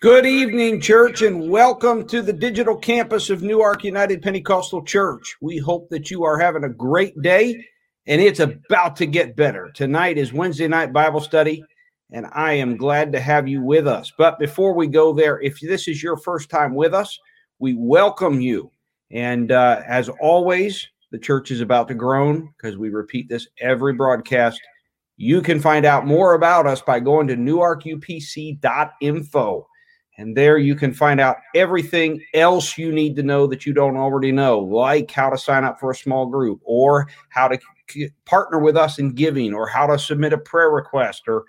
Good evening, church, and welcome to the digital campus of Newark United Pentecostal Church. We hope that you are having a great day, and it's about to get better. Tonight is Wednesday night Bible study, and I am glad to have you with us. But before we go there, if this is your first time with us, we welcome you. And uh, as always, the church is about to groan because we repeat this every broadcast. You can find out more about us by going to newarkupc.info. And there you can find out everything else you need to know that you don't already know, like how to sign up for a small group or how to partner with us in giving or how to submit a prayer request or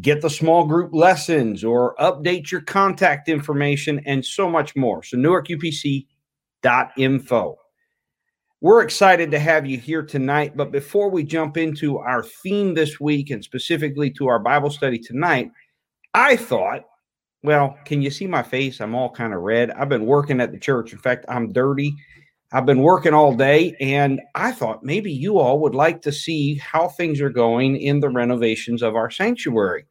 get the small group lessons or update your contact information and so much more. So newarkupc.info. We're excited to have you here tonight, but before we jump into our theme this week and specifically to our Bible study tonight, I thought well, can you see my face? I'm all kind of red. I've been working at the church. In fact, I'm dirty. I've been working all day, and I thought maybe you all would like to see how things are going in the renovations of our sanctuary.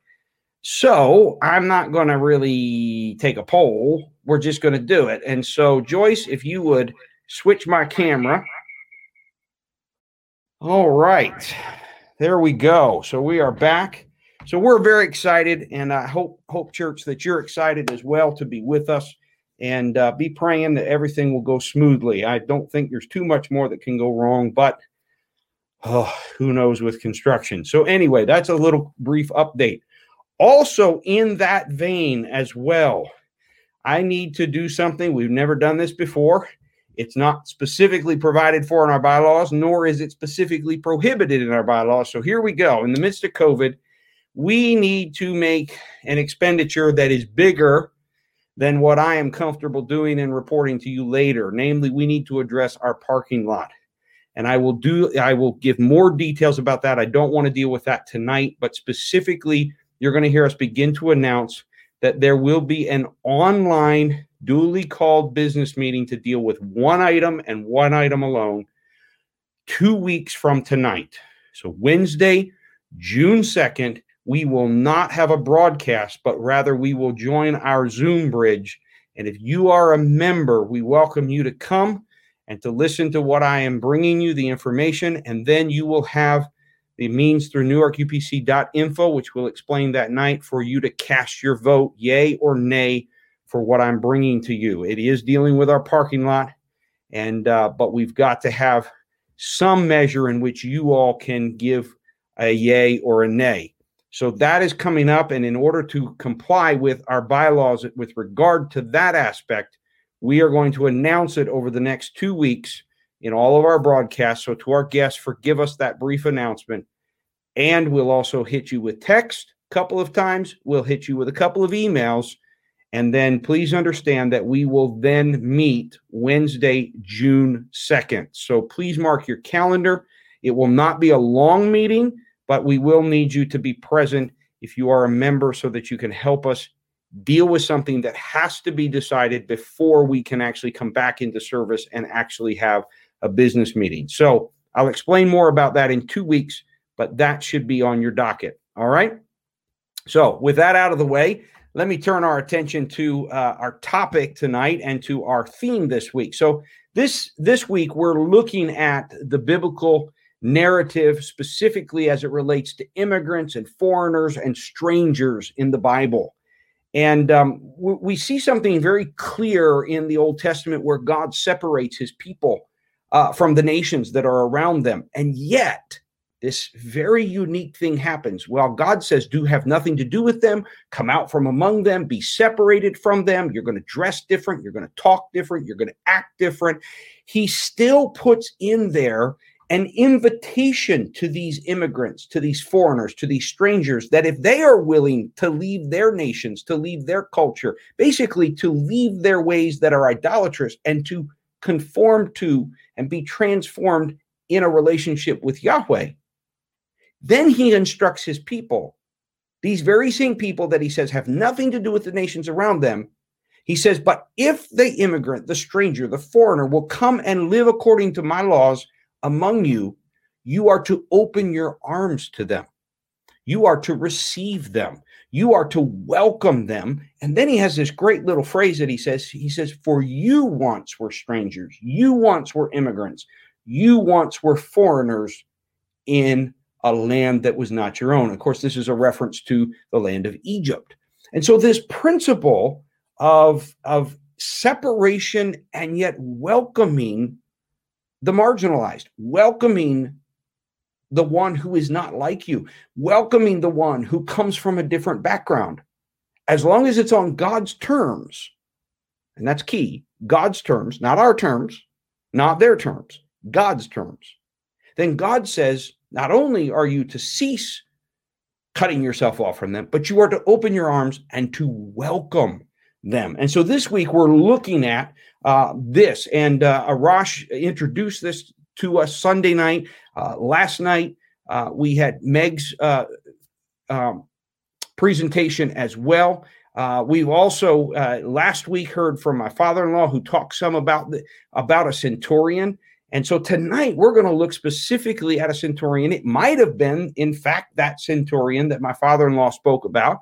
So I'm not going to really take a poll. We're just going to do it. And so, Joyce, if you would switch my camera. All right. There we go. So we are back so we're very excited, and I hope hope church that you're excited as well to be with us and uh, be praying that everything will go smoothly. I don't think there's too much more that can go wrong, but oh, who knows with construction. So anyway, that's a little brief update. Also, in that vein as well, I need to do something. We've never done this before. It's not specifically provided for in our bylaws, nor is it specifically prohibited in our bylaws. So here we go. In the midst of COVID, we need to make an expenditure that is bigger than what I am comfortable doing and reporting to you later. Namely, we need to address our parking lot. And I will do I will give more details about that. I don't want to deal with that tonight, but specifically you're going to hear us begin to announce that there will be an online duly called business meeting to deal with one item and one item alone 2 weeks from tonight. So Wednesday, June 2nd we will not have a broadcast, but rather we will join our Zoom bridge. And if you are a member, we welcome you to come and to listen to what I am bringing you, the information, and then you will have the means through newarkupc.info, which will explain that night for you to cast your vote, yay or nay, for what I'm bringing to you. It is dealing with our parking lot, and uh, but we've got to have some measure in which you all can give a yay or a nay. So that is coming up. And in order to comply with our bylaws with regard to that aspect, we are going to announce it over the next two weeks in all of our broadcasts. So to our guests, forgive us that brief announcement. And we'll also hit you with text a couple of times. We'll hit you with a couple of emails. And then please understand that we will then meet Wednesday, June 2nd. So please mark your calendar. It will not be a long meeting but we will need you to be present if you are a member so that you can help us deal with something that has to be decided before we can actually come back into service and actually have a business meeting. So I'll explain more about that in two weeks, but that should be on your docket. All right. So with that out of the way, let me turn our attention to uh, our topic tonight and to our theme this week. So this this week we're looking at the biblical narrative, specifically as it relates to immigrants and foreigners and strangers in the Bible. And um, we, we, see something very clear in the Old Testament where God separates his people uh, from the nations that are around them. And yet, this very unique thing happens. While God says, Do have nothing to do with them, come out from among them, be separated from them. You're going to dress different, you're going to talk different, you're going to act different. He still puts in there an invitation to these immigrants, to these foreigners, to these strangers, that if they are willing to leave their nations, to leave their culture, basically to leave their ways that are idolatrous and to conform to and be transformed in a relationship with Yahweh, then he instructs his people, these very same people that he says have nothing to do with the nations around them. He says, But if the immigrant, the stranger, the foreigner will come and live according to my laws, among you, you are to open your arms to them. You are to receive them. You are to welcome them. And then he has this great little phrase that he says, he says, For you once were strangers, you once were immigrants, you once were foreigners in a land that was not your own. Of course, this is a reference to the land of Egypt. And so this principle of, of separation and yet welcoming the marginalized, welcoming the one who is not like you, welcoming the one who comes from a different background. As long as it's on God's terms, and that's key God's terms, not our terms, not their terms, God's terms. Then God says, not only are you to cease cutting yourself off from them, but you are to open your arms and to welcome them. And so this week we're looking at uh, this, and uh, Arash introduced this to us Sunday night. Uh, last night uh, we had Meg's uh, um, presentation as well. Uh, we've also last week heard from my father-in-law who talked some about the about a centurion. And so tonight we're going to look specifically at a centurion. It might have been, in fact, that centurion that my father-in-law spoke about,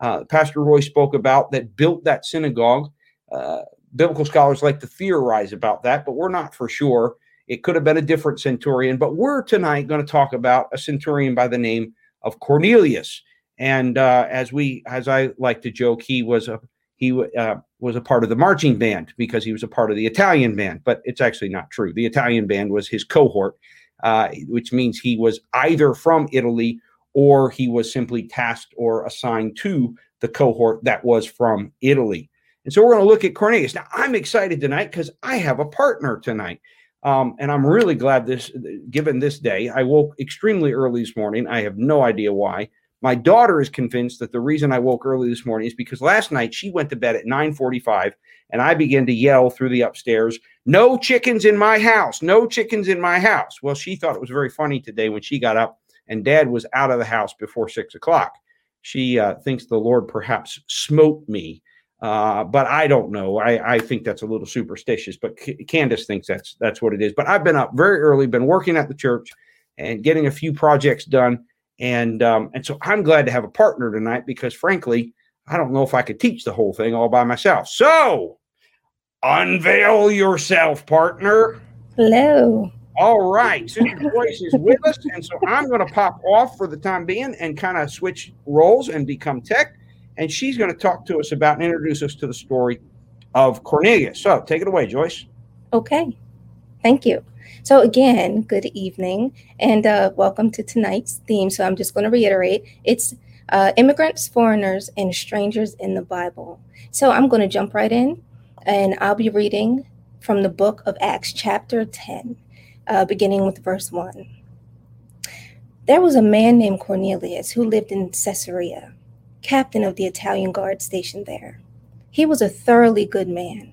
uh, Pastor Roy spoke about, that built that synagogue. Uh, biblical scholars like to theorize about that, but we're not for sure. It could have been a different centurion, but we're tonight going to talk about a centurion by the name of Cornelius. And uh, as we, as I like to joke, he was a he uh, was a part of the marching band because he was a part of the Italian band, but it's actually not true. The Italian band was his cohort, uh, which means he was either from Italy or he was simply tasked or assigned to the cohort that was from Italy. And so we're going to look at Cornelius. Now, I'm excited tonight because I have a partner tonight. Um, and I'm really glad this, given this day, I woke extremely early this morning. I have no idea why. My daughter is convinced that the reason I woke early this morning is because last night she went to bed at 9:45 and I began to yell through the upstairs, "No chickens in my house! No chickens in my house!" Well, she thought it was very funny today when she got up and Dad was out of the house before six o'clock. She uh, thinks the Lord perhaps smote me uh, but I don't know. I, I think that's a little superstitious, but C- Candace thinks that's that's what it is. But I've been up very early, been working at the church and getting a few projects done, and um, and so I'm glad to have a partner tonight because frankly, I don't know if I could teach the whole thing all by myself. So, unveil yourself, partner. Hello. All right, Sister Joyce is with us, and so I'm going to pop off for the time being and kind of switch roles and become tech and she's going to talk to us about and introduce us to the story of Cornelius. So take it away, Joyce. Okay. Thank you. So, again, good evening and uh, welcome to tonight's theme. So, I'm just going to reiterate it's uh, immigrants, foreigners, and strangers in the Bible. So, I'm going to jump right in and I'll be reading from the book of Acts, chapter 10, uh, beginning with verse 1. There was a man named Cornelius who lived in Caesarea captain of the Italian guard stationed there. He was a thoroughly good man.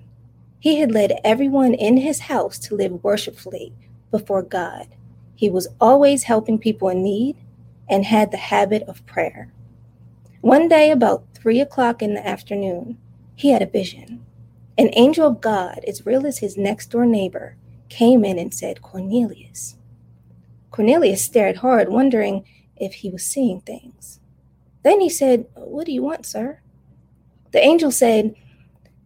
He had led everyone in his house to live worshipfully before God. He was always helping people in need and had the habit of prayer. One day, about three o'clock in the afternoon, he had a vision. An angel of God, as real as his next door neighbor, came in and said, Cornelius. Cornelius stared hard, wondering if he was seeing things. Then he said, What do you want, sir? The angel said,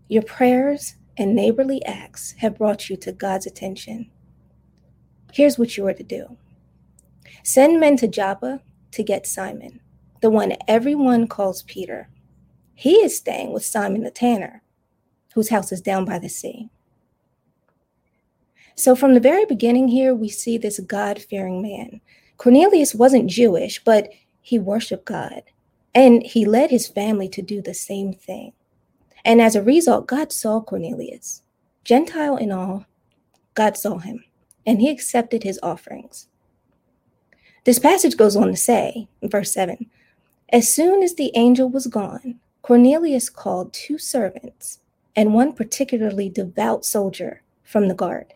Your prayers and neighborly acts have brought you to God's attention. Here's what you are to do send men to Joppa to get Simon, the one everyone calls Peter. He is staying with Simon the tanner, whose house is down by the sea. So, from the very beginning here, we see this God fearing man. Cornelius wasn't Jewish, but he worshiped God. And he led his family to do the same thing. And as a result, God saw Cornelius, Gentile and all. God saw him, and he accepted his offerings. This passage goes on to say, verse 7 As soon as the angel was gone, Cornelius called two servants and one particularly devout soldier from the guard.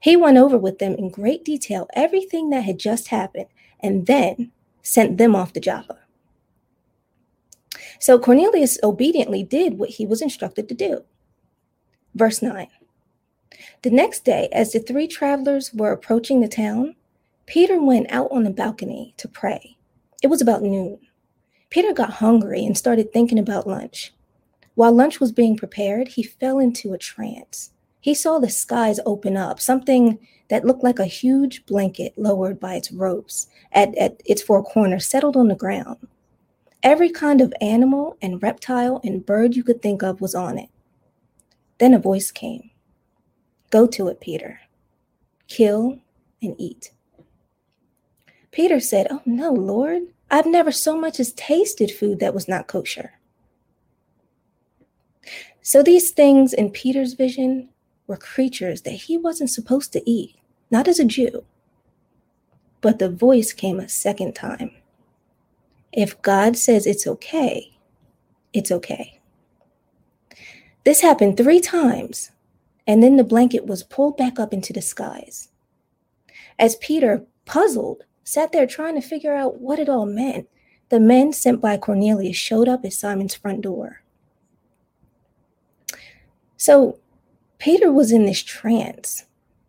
He went over with them in great detail everything that had just happened and then sent them off to Joppa. So Cornelius obediently did what he was instructed to do. Verse 9 The next day, as the three travelers were approaching the town, Peter went out on the balcony to pray. It was about noon. Peter got hungry and started thinking about lunch. While lunch was being prepared, he fell into a trance. He saw the skies open up, something that looked like a huge blanket lowered by its ropes at, at its four corners settled on the ground. Every kind of animal and reptile and bird you could think of was on it. Then a voice came Go to it, Peter. Kill and eat. Peter said, Oh no, Lord, I've never so much as tasted food that was not kosher. So these things in Peter's vision were creatures that he wasn't supposed to eat, not as a Jew. But the voice came a second time. If God says it's okay, it's okay. This happened three times, and then the blanket was pulled back up into the skies. As Peter, puzzled, sat there trying to figure out what it all meant, the men sent by Cornelius showed up at Simon's front door. So Peter was in this trance.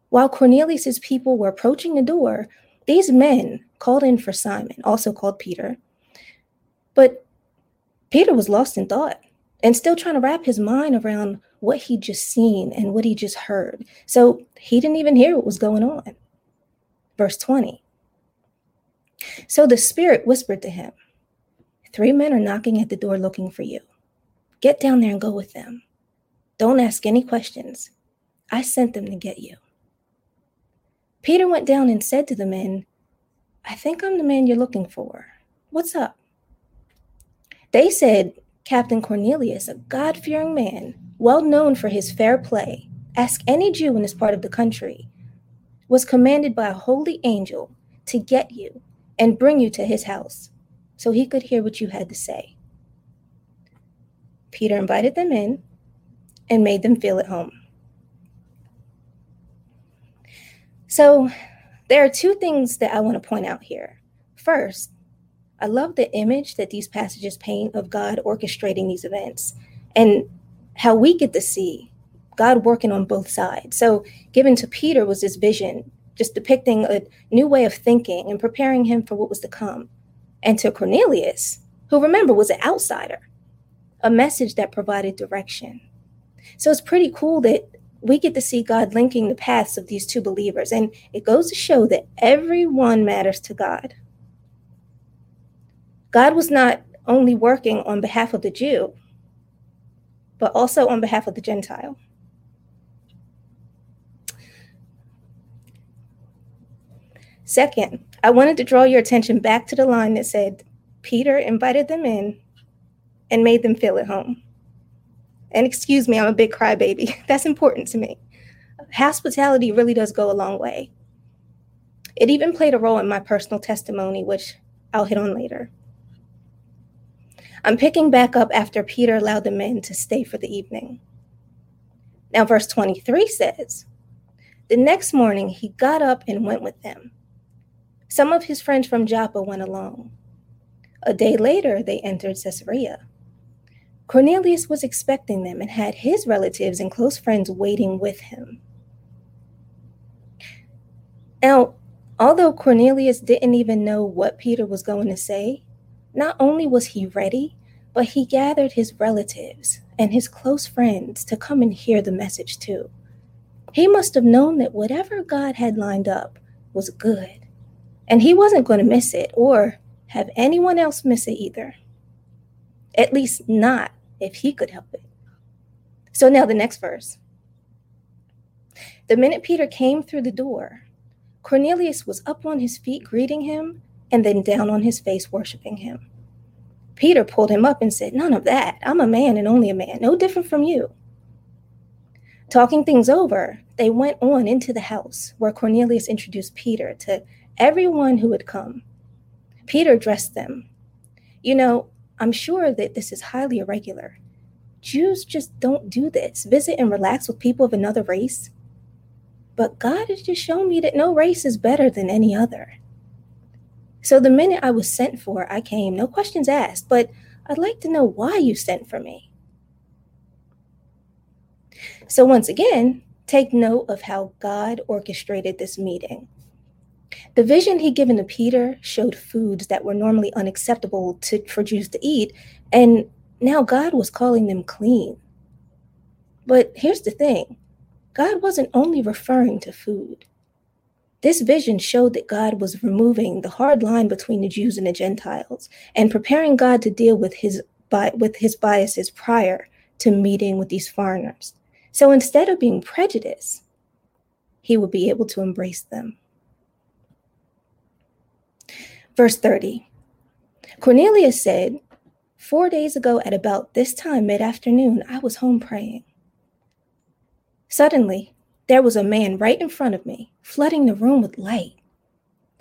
While Cornelius's people were approaching the door, these men called in for Simon, also called Peter. But Peter was lost in thought and still trying to wrap his mind around what he'd just seen and what he just heard. So he didn't even hear what was going on. Verse 20. So the Spirit whispered to him, Three men are knocking at the door looking for you. Get down there and go with them. Don't ask any questions. I sent them to get you. Peter went down and said to the men, I think I'm the man you're looking for. What's up? They said, Captain Cornelius, a God fearing man, well known for his fair play, ask any Jew in this part of the country, was commanded by a holy angel to get you and bring you to his house so he could hear what you had to say. Peter invited them in and made them feel at home. So, there are two things that I want to point out here. First, I love the image that these passages paint of God orchestrating these events and how we get to see God working on both sides. So, given to Peter was this vision, just depicting a new way of thinking and preparing him for what was to come. And to Cornelius, who remember was an outsider, a message that provided direction. So it's pretty cool that we get to see God linking the paths of these two believers. And it goes to show that everyone matters to God. God was not only working on behalf of the Jew, but also on behalf of the Gentile. Second, I wanted to draw your attention back to the line that said, Peter invited them in and made them feel at home. And excuse me, I'm a big crybaby. That's important to me. Hospitality really does go a long way. It even played a role in my personal testimony, which I'll hit on later. I'm picking back up after Peter allowed the men to stay for the evening. Now, verse 23 says, The next morning he got up and went with them. Some of his friends from Joppa went along. A day later, they entered Caesarea. Cornelius was expecting them and had his relatives and close friends waiting with him. Now, although Cornelius didn't even know what Peter was going to say, not only was he ready, but he gathered his relatives and his close friends to come and hear the message too. He must have known that whatever God had lined up was good, and he wasn't going to miss it or have anyone else miss it either. At least not if he could help it. So now the next verse. The minute Peter came through the door, Cornelius was up on his feet greeting him and then down on his face worshiping him. Peter pulled him up and said, None of that. I'm a man and only a man, no different from you. Talking things over, they went on into the house where Cornelius introduced Peter to everyone who had come. Peter addressed them. You know, I'm sure that this is highly irregular. Jews just don't do this, visit and relax with people of another race. But God has just shown me that no race is better than any other. So the minute I was sent for, I came, no questions asked, but I'd like to know why you sent for me. So once again, take note of how God orchestrated this meeting. The vision he'd given to Peter showed foods that were normally unacceptable to, for Jews to eat, and now God was calling them clean. But here's the thing God wasn't only referring to food. This vision showed that God was removing the hard line between the Jews and the Gentiles and preparing God to deal with his, with his biases prior to meeting with these foreigners. So instead of being prejudiced, he would be able to embrace them. Verse 30 Cornelius said, Four days ago, at about this time, mid afternoon, I was home praying. Suddenly, there was a man right in front of me, flooding the room with light.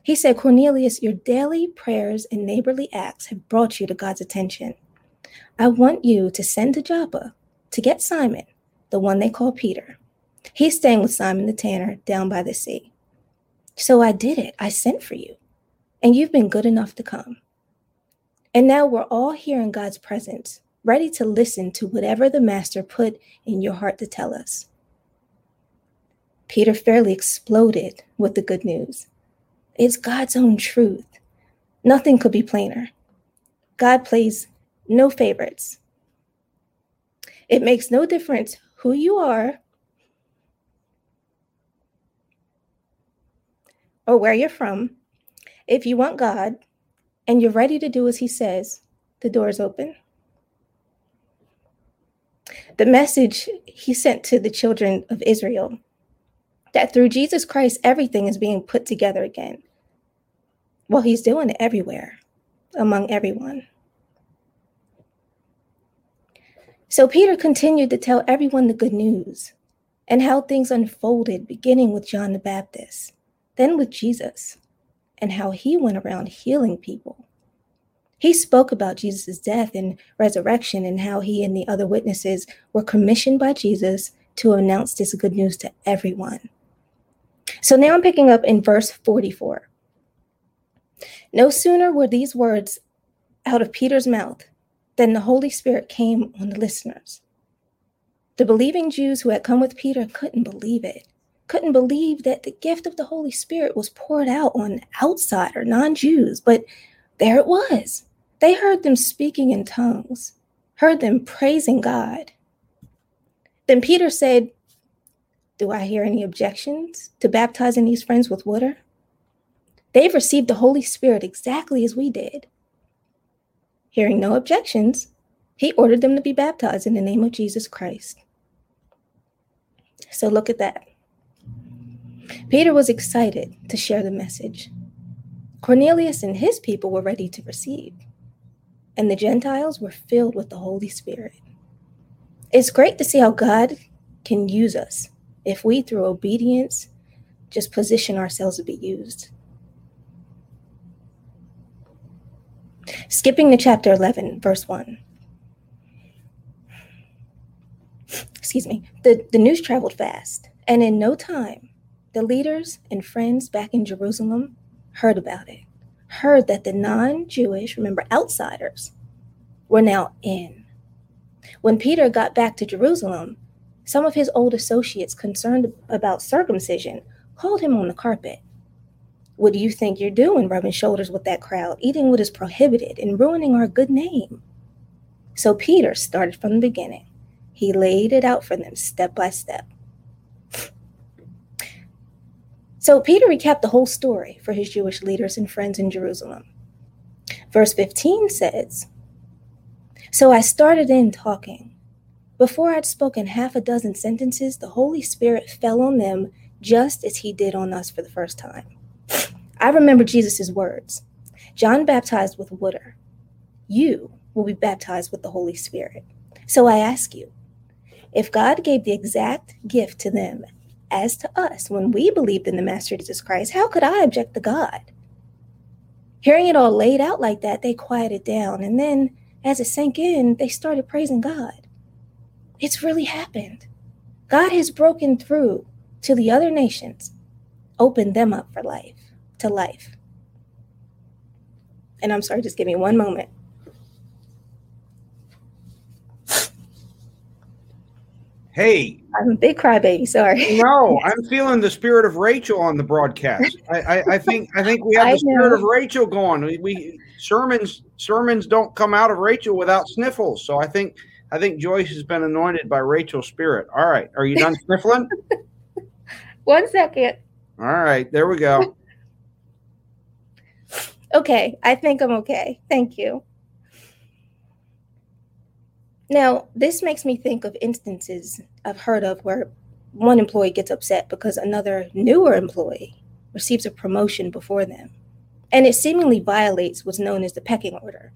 He said, Cornelius, your daily prayers and neighborly acts have brought you to God's attention. I want you to send to Joppa to get Simon, the one they call Peter. He's staying with Simon the tanner down by the sea. So I did it. I sent for you, and you've been good enough to come. And now we're all here in God's presence, ready to listen to whatever the Master put in your heart to tell us. Peter fairly exploded with the good news. It's God's own truth. Nothing could be plainer. God plays no favorites. It makes no difference who you are or where you're from. If you want God and you're ready to do as He says, the door is open. The message He sent to the children of Israel that through Jesus Christ, everything is being put together again. Well, he's doing it everywhere, among everyone. So Peter continued to tell everyone the good news and how things unfolded, beginning with John the Baptist, then with Jesus, and how he went around healing people. He spoke about Jesus' death and resurrection and how he and the other witnesses were commissioned by Jesus to announce this good news to everyone. So now I'm picking up in verse 44. No sooner were these words out of Peter's mouth than the Holy Spirit came on the listeners. The believing Jews who had come with Peter couldn't believe it, couldn't believe that the gift of the Holy Spirit was poured out on outsider, non Jews, but there it was. They heard them speaking in tongues, heard them praising God. Then Peter said, do I hear any objections to baptizing these friends with water? They've received the Holy Spirit exactly as we did. Hearing no objections, he ordered them to be baptized in the name of Jesus Christ. So look at that. Peter was excited to share the message. Cornelius and his people were ready to receive, and the Gentiles were filled with the Holy Spirit. It's great to see how God can use us if we, through obedience, just position ourselves to be used. Skipping to chapter 11, verse 1. Excuse me. The, the news traveled fast, and in no time, the leaders and friends back in Jerusalem heard about it, heard that the non Jewish, remember, outsiders, were now in. When Peter got back to Jerusalem, some of his old associates, concerned about circumcision, called him on the carpet. What do you think you're doing, rubbing shoulders with that crowd, eating what is prohibited, and ruining our good name? So Peter started from the beginning. He laid it out for them step by step. So Peter recapped the whole story for his Jewish leaders and friends in Jerusalem. Verse 15 says, So I started in talking before I'd spoken half a dozen sentences, the Holy Spirit fell on them just as he did on us for the first time. I remember Jesus' words John baptized with water. You will be baptized with the Holy Spirit. So I ask you, if God gave the exact gift to them as to us when we believed in the Master Jesus Christ, how could I object to God? Hearing it all laid out like that, they quieted down. And then, as it sank in, they started praising God. It's really happened. God has broken through to the other nations, opened them up for life, to life. And I'm sorry, just give me one moment. Hey, I'm a big crybaby. Sorry. No, I'm feeling the spirit of Rachel on the broadcast. I, I, I think I think we have the spirit of Rachel going. We, we sermons sermons don't come out of Rachel without sniffles. So I think I think Joyce has been anointed by Rachel's spirit. All right, are you done sniffling? One second. All right, there we go. okay, I think I'm okay. Thank you. Now, this makes me think of instances I've heard of where one employee gets upset because another newer employee receives a promotion before them. And it seemingly violates what's known as the pecking order.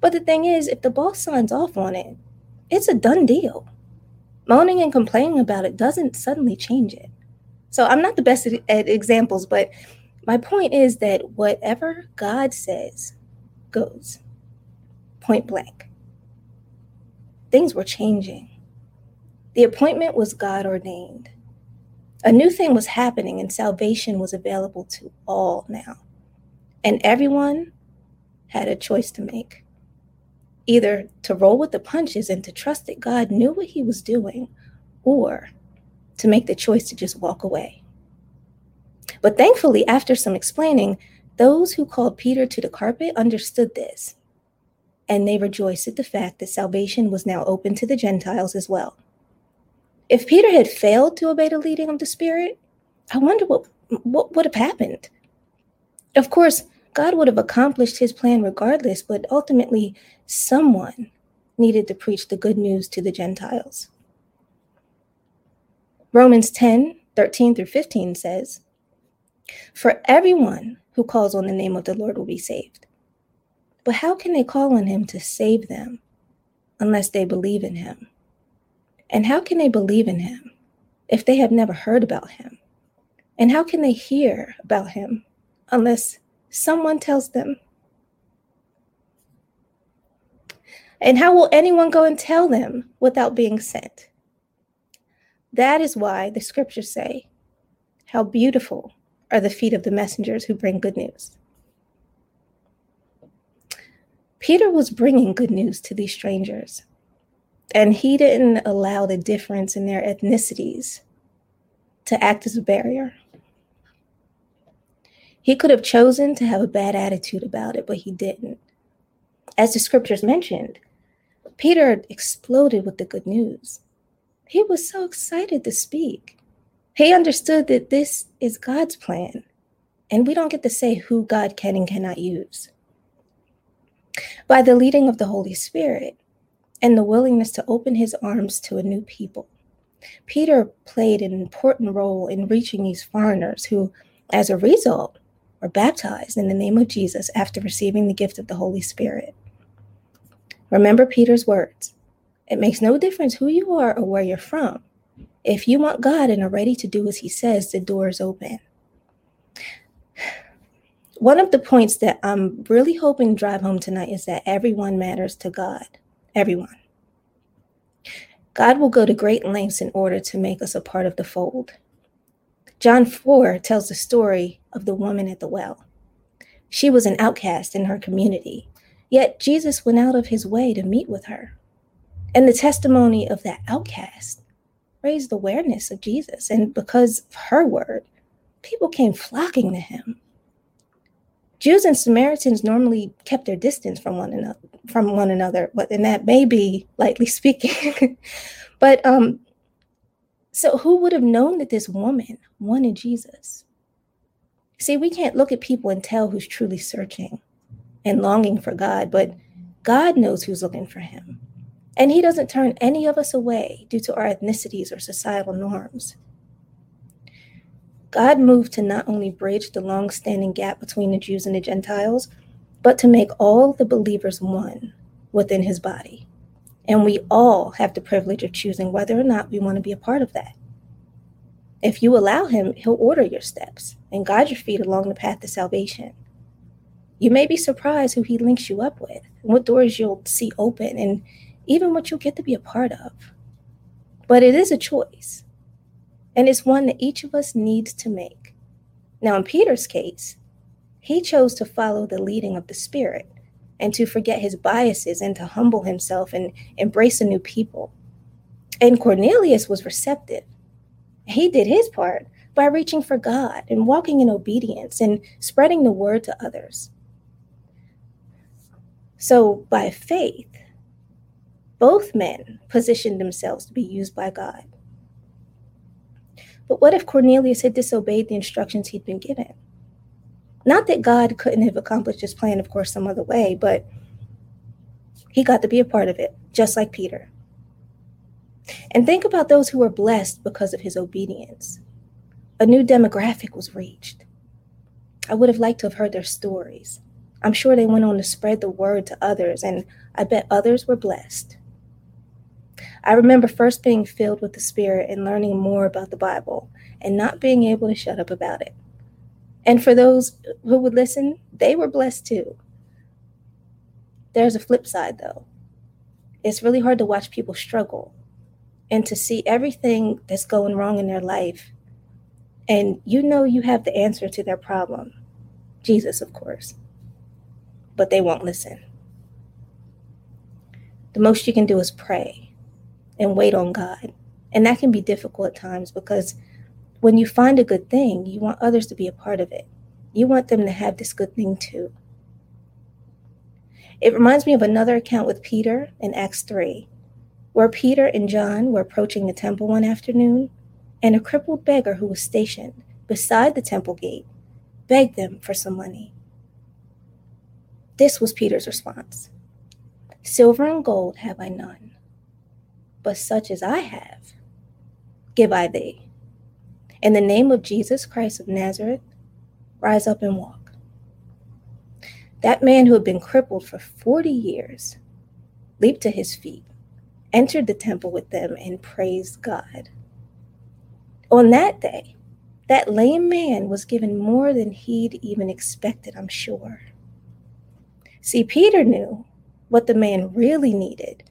But the thing is, if the boss signs off on it, it's a done deal. Moaning and complaining about it doesn't suddenly change it. So I'm not the best at, examples, but my point is that whatever God says goes point blank things were changing. The appointment was God ordained. A new thing was happening, and salvation was available to all now. And everyone had a choice to make either to roll with the punches and to trust that God knew what he was doing, or to make the choice to just walk away. But thankfully, after some explaining, those who called Peter to the carpet understood this and they rejoiced at the fact that salvation was now open to the Gentiles as well. If Peter had failed to obey the leading of the Spirit, I wonder what, what would have happened. Of course, God would have accomplished his plan regardless, but ultimately, someone needed to preach the good news to the Gentiles. Romans 10 13 through 15 says, For everyone who calls on the name of the Lord will be saved. But how can they call on him to save them unless they believe in him? And how can they believe in him if they have never heard about him? And how can they hear about him unless someone tells them? And how will anyone go and tell them without being sent? That is why the scriptures say, How beautiful are the feet of the messengers who bring good news. Peter was bringing good news to these strangers, and he didn't allow the difference in their ethnicities to act as a barrier. He could have chosen to have a bad attitude about it, but he didn't. As the scriptures mentioned, Peter exploded with the good news. He was so excited to speak. He understood that this is God's plan, and we don't get to say who God can and cannot use by the leading of the Holy Spirit and the willingness to open his arms to a new people. Peter played an important role in reaching these foreigners who, as a result, were baptized in the name of Jesus after receiving the gift of the Holy Spirit. Remember Peter's words it makes no difference who you are or where you're from. If you want God and are ready to do as he says, the door is open one of the points that I'm really hoping to drive home tonight is that everyone matters to God. Everyone. God will go to great lengths in order to make us a part of the fold. John 4 tells the story of the woman at the well. She was an outcast in her community, yet Jesus went out of his way to meet with her. And the testimony of that outcast raised awareness of Jesus. And because of her word, people came flocking to him. Jews and Samaritans normally kept their distance from one another, from one another, but and that may be lightly speaking. but um, so who would have known that this woman wanted Jesus? See, we can't look at people and tell who's truly searching and longing for God, but God knows who's looking for him. And he doesn't turn any of us away due to our ethnicities or societal norms. God moved to not only bridge the long standing gap between the Jews and the Gentiles, but to make all the believers one within his body. And we all have the privilege of choosing whether or not we want to be a part of that. If you allow him, he'll order your steps and guide your feet along the path to salvation. You may be surprised who he links you up with, what doors you'll see open, and even what you'll get to be a part of. But it is a choice and it's one that each of us needs to make. Now, in Peter's case, he chose to follow the leading of the Spirit and to forget his biases and to humble himself and embrace a new people. And Cornelius was receptive. He did his part by reaching for God and walking in obedience and spreading the word to others. So, by faith, both men positioned themselves to be used by God. But what if Cornelius had disobeyed the instructions he'd been given? Not that God couldn't have accomplished his plan, of course, some other way, but he got to be a part of it, just like Peter. And think about those who were blessed because of his obedience. A new demographic was reached. I would have liked to have heard their stories. I'm sure they went on to spread the word to others, and I bet others were blessed. I remember first being filled with the Spirit and learning more about the Bible and not being able to shut up about it. And for those who would listen, they were blessed too. There's a flip side though. It's really hard to watch people struggle and to see everything that's going wrong in their life. And you know you have the answer to their problem Jesus, of course. But they won't listen. The most you can do is pray and wait on God. And that can be difficult at times because when you find a good thing, you want others to be a part of it. You want them to have this good thing too. It reminds me of another account with Peter in Acts 3, where Peter and John were approaching the temple one afternoon, and a crippled beggar who was stationed beside the temple gate begged them for some money. This was Peter's response Silver and gold have I none but such as I have, give I thee. In the name of Jesus Christ of Nazareth, rise up and walk. That man who had been crippled for 40 years leaped to his feet, entered the temple with them, and praised God. On that day, that lame man was given more than he'd even expected, I'm sure. See, Peter knew what the man really needed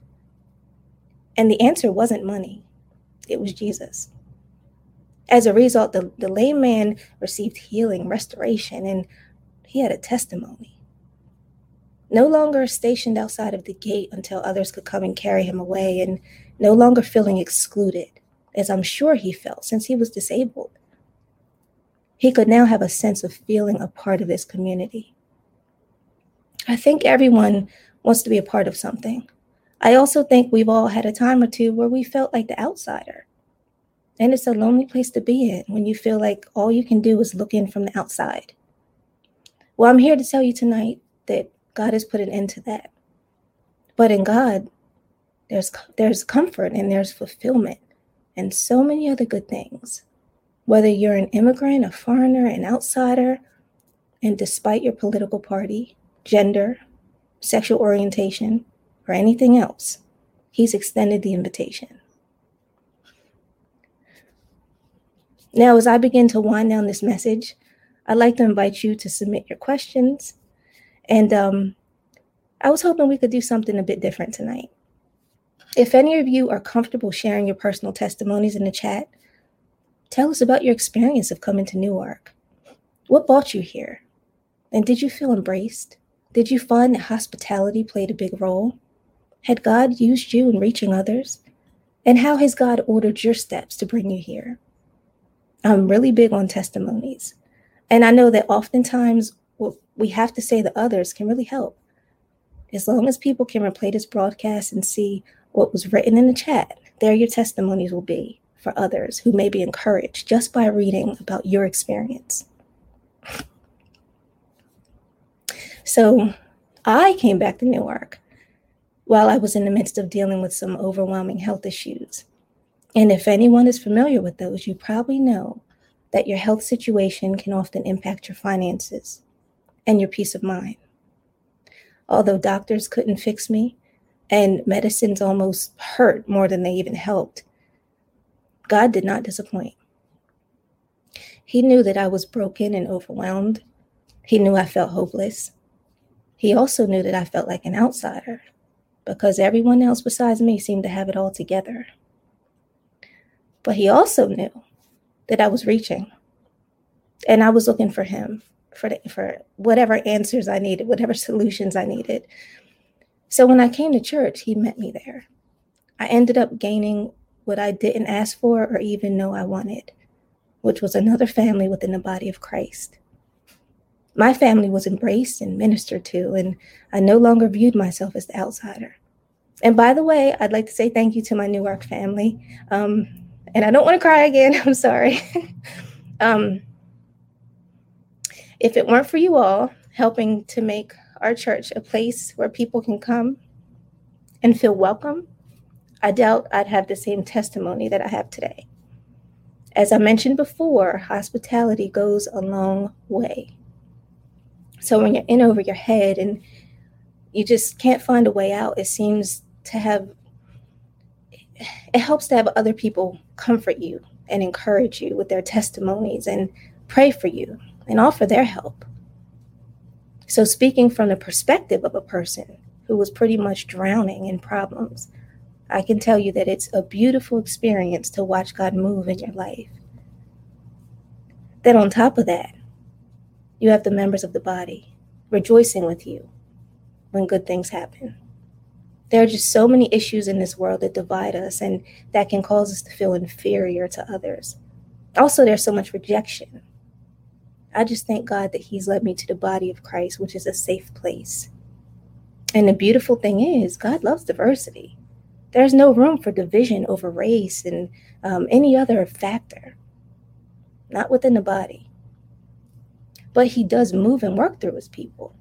and the answer wasn't money, it was Jesus. As a result, the, the lame man received healing, restoration, and he had a testimony. No longer stationed outside of the gate until others could come and carry him away, and no longer feeling excluded, as I'm sure he felt since he was disabled. He could now have a sense of feeling a part of this community. I think everyone wants to be a part of something. I also think we've all had a time or two where we felt like the outsider. And it's a lonely place to be in when you feel like all you can do is look in from the outside. Well, I'm here to tell you tonight that God has put an end to that. But in God, there's there's comfort and there's fulfillment and so many other good things. Whether you're an immigrant, a foreigner, an outsider, and despite your political party, gender, sexual orientation, or anything else, He's extended the invitation. Now, as I begin to wind down this message, I'd like to invite you to submit your questions. And um, I was hoping we could do something a bit different tonight. If any of you are comfortable sharing your personal testimonies in the chat, tell us about your experience of coming to Newark. What brought you here? And did you feel embraced? Did you find that hospitality played a big role? Had God used you in reaching others? And how has God ordered your steps to bring you here? I'm really big on testimonies. And I know that oftentimes what we have to say to others can really help. As long as people can replay this broadcast and see what was written in the chat, there your testimonies will be for others who may be encouraged just by reading about your experience. So I came back to Newark while I was in the midst of dealing with some overwhelming health issues. And if anyone is familiar with those, you probably know that your health situation can often impact your finances and your peace of mind. Although doctors couldn't fix me and medicines almost hurt more than they even helped, God did not disappoint. He knew that I was broken and overwhelmed. He knew I felt hopeless. He also knew that I felt like an outsider because everyone else besides me seemed to have it all together. But he also knew that I was reaching and I was looking for him for, the, for whatever answers I needed, whatever solutions I needed. So when I came to church, he met me there. I ended up gaining what I didn't ask for or even know I wanted, which was another family within the body of Christ. My family was embraced and ministered to, and I no longer viewed myself as the outsider. And by the way, I'd like to say thank you to my Newark family. Um, and I don't want to cry again. I'm sorry. um, if it weren't for you all helping to make our church a place where people can come and feel welcome, I doubt I'd have the same testimony that I have today. As I mentioned before, hospitality goes a long way. So when you're in over your head and you just can't find a way out, it seems to have, it helps to have other people comfort you and encourage you with their testimonies and pray for you and offer their help. So, speaking from the perspective of a person who was pretty much drowning in problems, I can tell you that it's a beautiful experience to watch God move in your life. Then, on top of that, you have the members of the body rejoicing with you when good things happen. There are just so many issues in this world that divide us and that can cause us to feel inferior to others. Also, there's so much rejection. I just thank God that He's led me to the body of Christ, which is a safe place. And the beautiful thing is, God loves diversity. There's no room for division over race and um, any other factor, not within the body. But He does move and work through His people.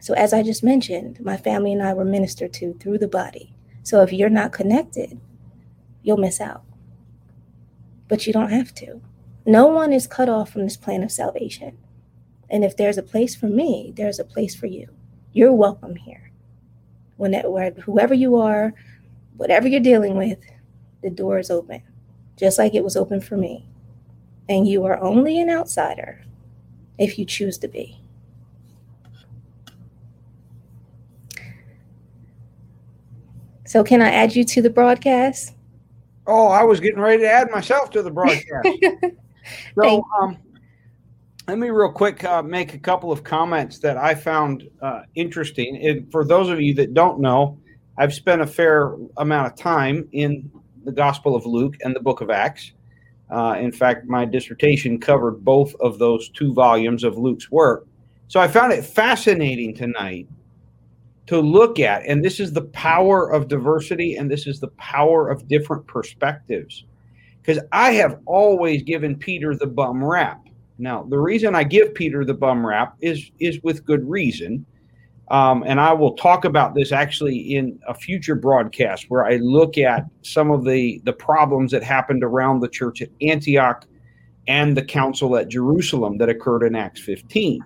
So, as I just mentioned, my family and I were ministered to through the body. So, if you're not connected, you'll miss out. But you don't have to. No one is cut off from this plan of salvation. And if there's a place for me, there's a place for you. You're welcome here. When it, where, whoever you are, whatever you're dealing with, the door is open, just like it was open for me. And you are only an outsider if you choose to be. So can I add you to the broadcast? Oh, I was getting ready to add myself to the broadcast. so, um, let me real quick uh, make a couple of comments that I found uh, interesting. And for those of you that don't know, I've spent a fair amount of time in the Gospel of Luke and the Book of Acts. Uh, in fact, my dissertation covered both of those two volumes of Luke's work. So I found it fascinating tonight to look at. And this is the power of diversity and this is the power of different perspectives. Because I have always given Peter the bum rap. Now, the reason I give Peter the bum rap is is with good reason. Um, and I will talk about this actually in a future broadcast where I look at some of the the problems that happened around the church at Antioch and the council at Jerusalem that occurred in Acts 15.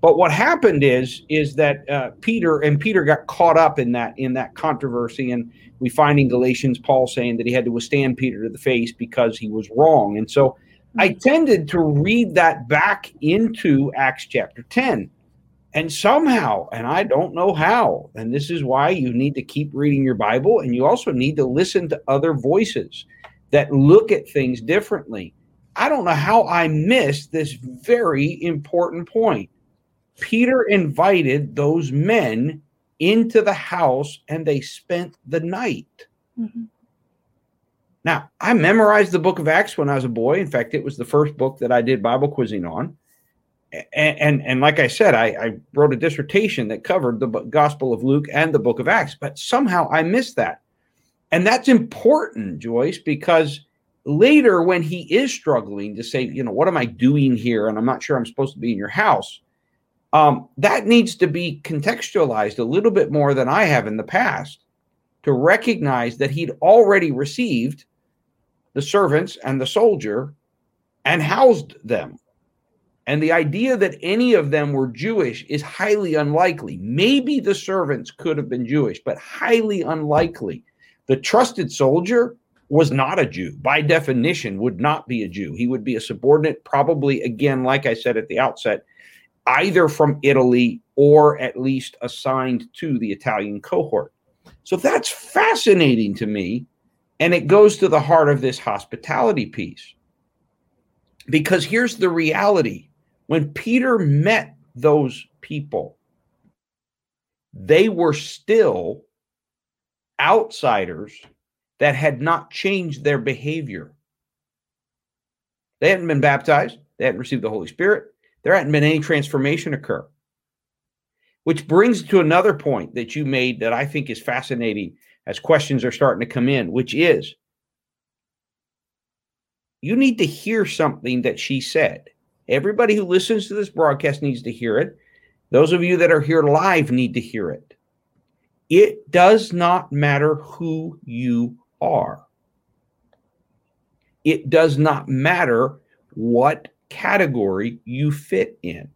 But what happened is is that uh, Peter and Peter got caught up in that in that controversy, and we find in Galatians Paul saying that he had to withstand Peter to the face because he was wrong. And so I mm-hmm. tended to read that back into Acts chapter ten, and somehow, and I don't know how, and this is why you need to keep reading your Bible, and you also need to listen to other voices that look at things differently. I don't know how I missed this very important point Peter invited those men into the house and they spent the night. Mm-hmm. Now, I memorized the book of Acts when I was a boy. In fact, it was the first book that I did Bible quizzing on. And, and, like I said, I, I wrote a dissertation that covered the Gospel of Luke and the book of Acts, but somehow I missed that. And that's important, Joyce, because later when he is struggling to say, you know, what am I doing here? And I'm not sure I'm supposed to be in your house um, that needs to be contextualized a little bit more than I have in the past to recognize that he'd already received the servants and the soldier and housed them. And the idea that any of them were Jewish is highly unlikely. Maybe the servants could have been Jewish, but highly unlikely. The trusted soldier was not a Jew, by definition, would not be a Jew. He would be a subordinate, probably, again, like I said at the outset, either from Italy or at least assigned to the Italian cohort. So that's fascinating to me. And it goes to the heart of this hospitality piece. Because here's the reality when Peter met those people, they were still outsiders that had not changed their behavior. They hadn't been baptized, they hadn't received the Holy Spirit, there hadn't been any transformation occur. Which brings to another point that you made that I think is fascinating as questions are starting to come in, which is you need to hear something that she said. Everybody who listens to this broadcast needs to hear it. Those of you that are here live need to hear it. It does not matter who you are. It does not matter what category you fit in.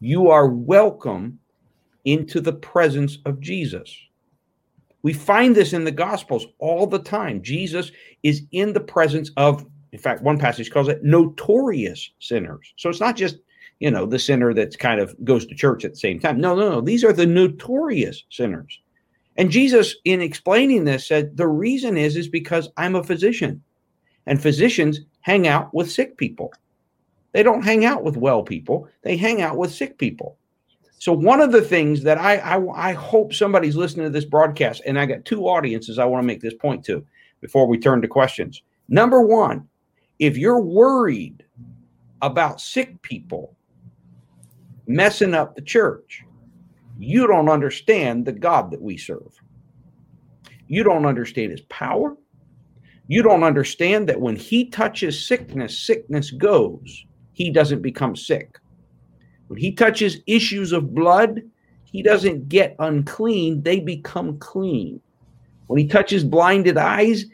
You are welcome into the presence of Jesus. We find this in the Gospels all the time. Jesus is in the presence of, in fact, one passage calls it notorious sinners. So it's not just, you know, the sinner that's kind of goes to church at the same time. No, no, no. These are the notorious sinners. And Jesus, in explaining this, said the reason is is because I'm a physician, and physicians hang out with sick people. They don't hang out with well people. They hang out with sick people. So one of the things that I, I, I hope somebody's listening to this broadcast, and I got two audiences I want to make this point to before we turn to questions. Number one, if you're worried about sick people messing up the church, you don't understand the God that we serve. You don't understand his power. You don't understand that when he touches sickness, sickness goes. He doesn't become sick. When he touches issues of blood, he doesn't get unclean, they become clean. When he touches blinded eyes,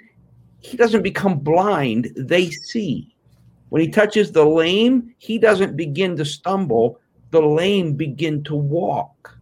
he doesn't become blind, they see. When he touches the lame, he doesn't begin to stumble, the lame begin to walk.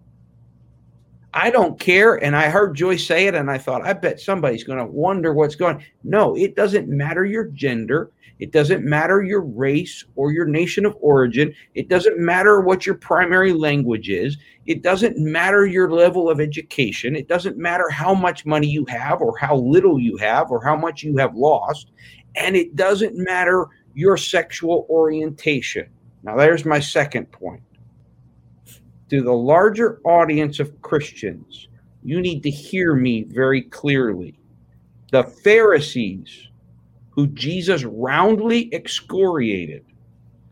I don't care. And I heard Joyce say it, and I thought, I bet somebody's going to wonder what's going. No, it doesn't matter your gender. It doesn't matter your race or your nation of origin. It doesn't matter what your primary language is. It doesn't matter your level of education. It doesn't matter how much money you have or how little you have or how much you have lost. And it doesn't matter your sexual orientation. Now, there's my second point to the larger audience of Christians, you need to hear me very clearly. The Pharisees, who Jesus roundly excoriated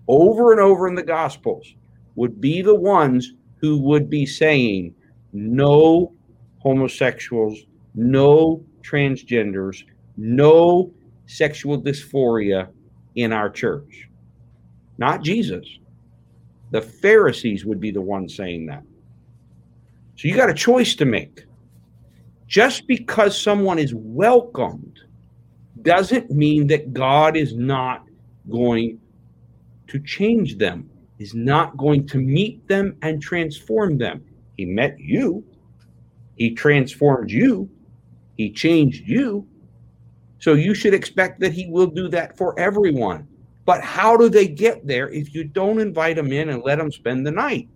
over and over in the Gospels, would be the ones who would be saying, no homosexuals, no transgenders, no sexual dysphoria in our church. Not Jesus. The Pharisees would be the ones saying that. So you got a choice to make. Just because someone is welcomed doesn't mean that God is not going to change them, is not going to meet them and transform them. He met you, He transformed you, He changed you. So you should expect that He will do that for everyone. But how do they get there if you don't invite them in and let them spend the night?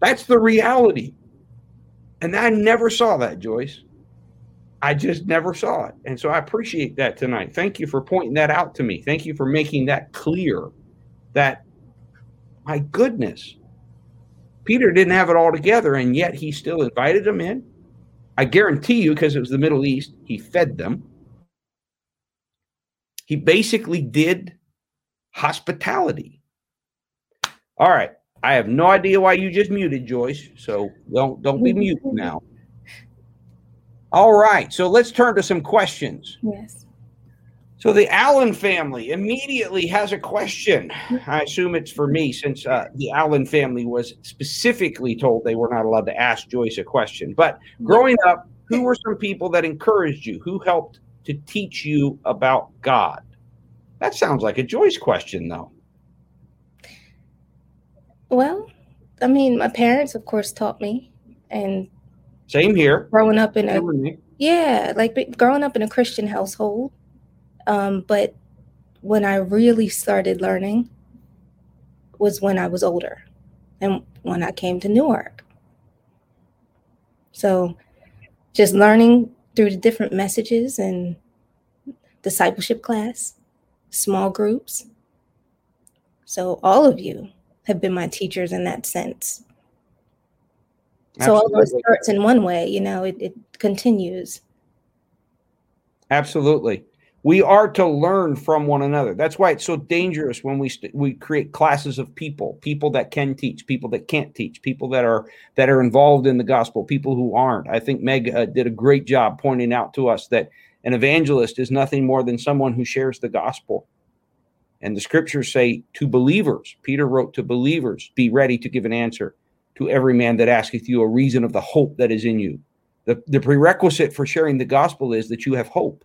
That's the reality. And I never saw that, Joyce. I just never saw it. And so I appreciate that tonight. Thank you for pointing that out to me. Thank you for making that clear that, my goodness, Peter didn't have it all together, and yet he still invited them in. I guarantee you, because it was the Middle East, he fed them. He basically did hospitality. All right. I have no idea why you just muted, Joyce. So don't don't be mute now. All right. So let's turn to some questions. Yes. So the Allen family immediately has a question. I assume it's for me since uh, the Allen family was specifically told they were not allowed to ask Joyce a question. But growing up, who were some people that encouraged you? Who helped to teach you about God? That sounds like a Joyce question, though. Well, I mean, my parents, of course, taught me, and same here. Growing up in a yeah, like growing up in a Christian household, um, but when I really started learning was when I was older, and when I came to Newark. So, just learning through the different messages and discipleship class small groups. So all of you have been my teachers in that sense. So although it starts in one way, you know, it, it continues. Absolutely. We are to learn from one another. That's why it's so dangerous when we st- we create classes of people, people that can teach, people that can't teach, people that are that are involved in the gospel, people who aren't. I think Meg uh, did a great job pointing out to us that an evangelist is nothing more than someone who shares the gospel. And the scriptures say to believers, Peter wrote to believers, be ready to give an answer to every man that asketh you a reason of the hope that is in you. The, the prerequisite for sharing the gospel is that you have hope.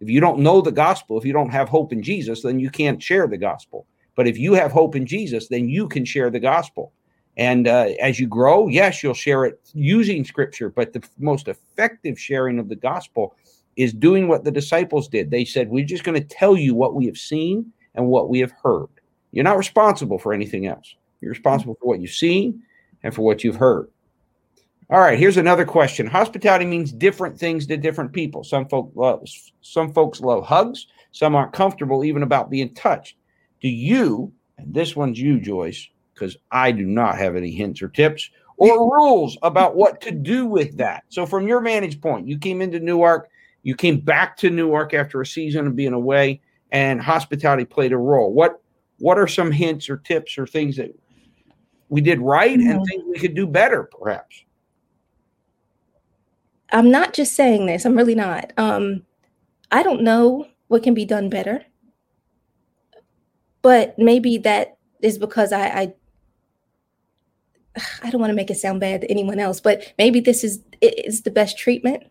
If you don't know the gospel, if you don't have hope in Jesus, then you can't share the gospel. But if you have hope in Jesus, then you can share the gospel. And uh, as you grow, yes, you'll share it using scripture, but the most effective sharing of the gospel is doing what the disciples did. They said, We're just going to tell you what we have seen and what we have heard. You're not responsible for anything else. You're responsible for what you've seen and for what you've heard. All right, here's another question. Hospitality means different things to different people. Some folk love, some folks love hugs, some aren't comfortable even about being touched. Do you, and this one's you, Joyce, because I do not have any hints or tips or rules about what to do with that. So, from your vantage point, you came into Newark, you came back to Newark after a season of being away, and hospitality played a role. What what are some hints or tips or things that we did right mm-hmm. and things we could do better, perhaps? I'm not just saying this. I'm really not. Um, I don't know what can be done better, but maybe that is because I, I I don't want to make it sound bad to anyone else, but maybe this is it is the best treatment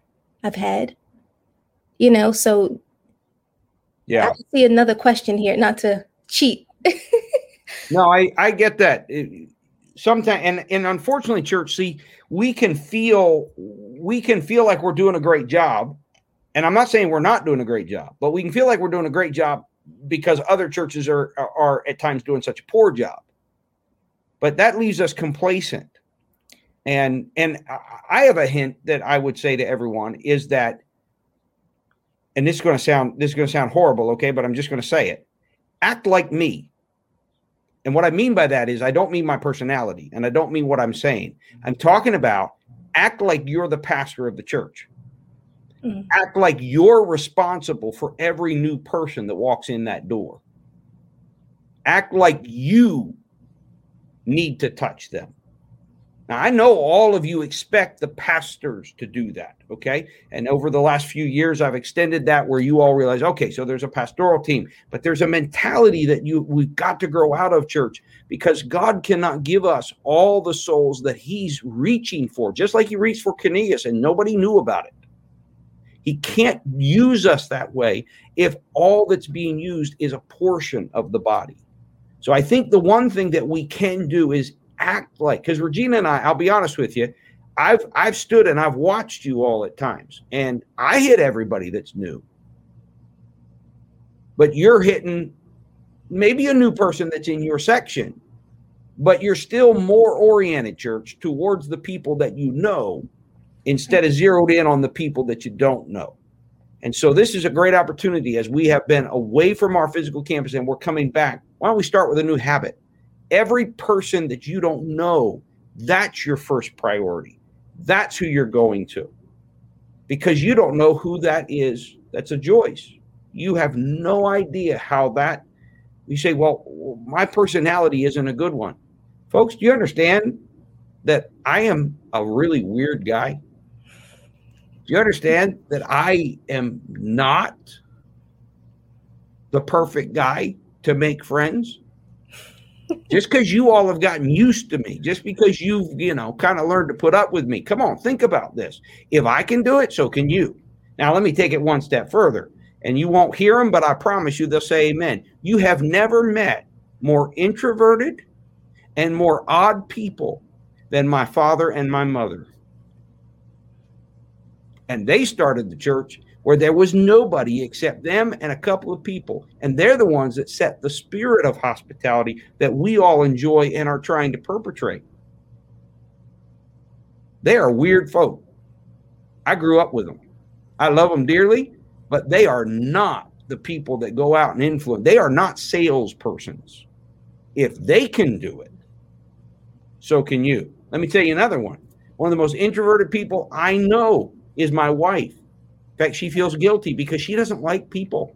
I've had. You know, so yeah. I see another question here, not to cheat. no, I I get that. Sometimes and and unfortunately, church, see, we can feel we can feel like we're doing a great job. And I'm not saying we're not doing a great job, but we can feel like we're doing a great job because other churches are, are, are at times doing such a poor job. But that leaves us complacent. And and I have a hint that I would say to everyone is that and this is going to sound this is going to sound horrible, okay, but I'm just going to say it. Act like me. And what I mean by that is I don't mean my personality and I don't mean what I'm saying. I'm talking about act like you're the pastor of the church. Mm-hmm. Act like you're responsible for every new person that walks in that door. Act like you need to touch them. Now, I know all of you expect the pastors to do that, okay? And over the last few years, I've extended that where you all realize, okay, so there's a pastoral team, but there's a mentality that you we've got to grow out of church because God cannot give us all the souls that He's reaching for, just like He reached for Cornelius, and nobody knew about it. He can't use us that way if all that's being used is a portion of the body. So I think the one thing that we can do is act like because Regina and I, I'll be honest with you, I've I've stood and I've watched you all at times, and I hit everybody that's new. But you're hitting maybe a new person that's in your section, but you're still more oriented, church, towards the people that you know instead of zeroed in on the people that you don't know. And so this is a great opportunity as we have been away from our physical campus and we're coming back. Why don't we start with a new habit? Every person that you don't know, that's your first priority. That's who you're going to. Because you don't know who that is. That's a Joyce. You have no idea how that you say, well, my personality isn't a good one. Folks, do you understand that I am a really weird guy? Do you understand that I am not the perfect guy to make friends? Just because you all have gotten used to me, just because you've, you know, kind of learned to put up with me. Come on, think about this. If I can do it, so can you. Now, let me take it one step further. And you won't hear them, but I promise you they'll say amen. You have never met more introverted and more odd people than my father and my mother. And they started the church where there was nobody except them and a couple of people. And they're the ones that set the spirit of hospitality that we all enjoy and are trying to perpetrate. They are weird folk. I grew up with them. I love them dearly, but they are not the people that go out and influence. They are not salespersons. If they can do it, so can you. Let me tell you another one. One of the most introverted people I know is my wife. In fact, she feels guilty because she doesn't like people.